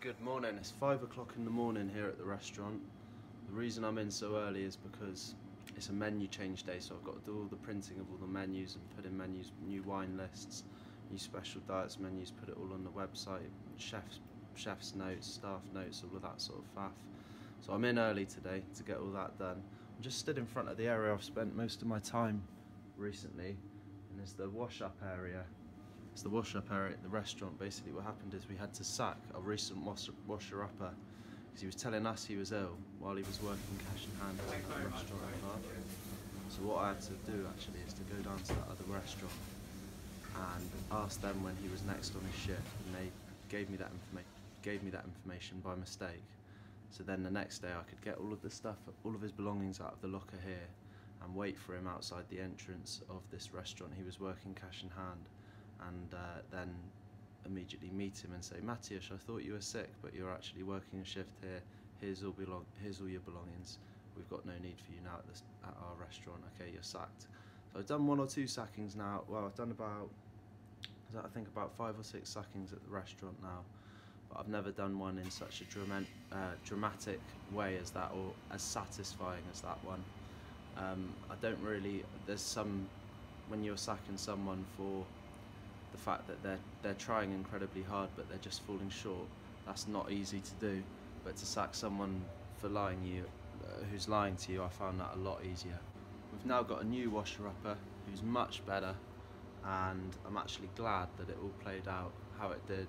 Good morning. It's five o'clock in the morning here at the restaurant. The reason I'm in so early is because it's a menu change day, so I've got to do all the printing of all the menus and put in menus, new wine lists, new special diets menus, put it all on the website, chefs, chefs notes, staff notes, all of that sort of faff. So I'm in early today to get all that done. I'm just stood in front of the area I've spent most of my time recently, and it's the wash-up area it's the wash-up area at the restaurant. Basically, what happened is we had to sack a recent washer-upper because he was telling us he was ill while he was working cash in hand at another restaurant So what I had to do actually is to go down to that other restaurant and ask them when he was next on his shift, and they gave me that information. Gave me that information by mistake. So then the next day I could get all of the stuff, all of his belongings out of the locker here, and wait for him outside the entrance of this restaurant. He was working cash in hand and uh, then immediately meet him and say, Matthias, I thought you were sick, but you're actually working a shift here. Here's all, belong- here's all your belongings. We've got no need for you now at, this, at our restaurant. Okay, you're sacked. So I've done one or two sackings now. Well, I've done about, I think about five or six sackings at the restaurant now. But I've never done one in such a drama- uh, dramatic way as that, or as satisfying as that one. Um, I don't really. There's some when you're sacking someone for the fact that they're they're trying incredibly hard but they're just falling short. That's not easy to do. But to sack someone for lying you, uh, who's lying to you, I found that a lot easier. We've now got a new washer-upper who's much better, and I'm actually glad that it all played out how it did.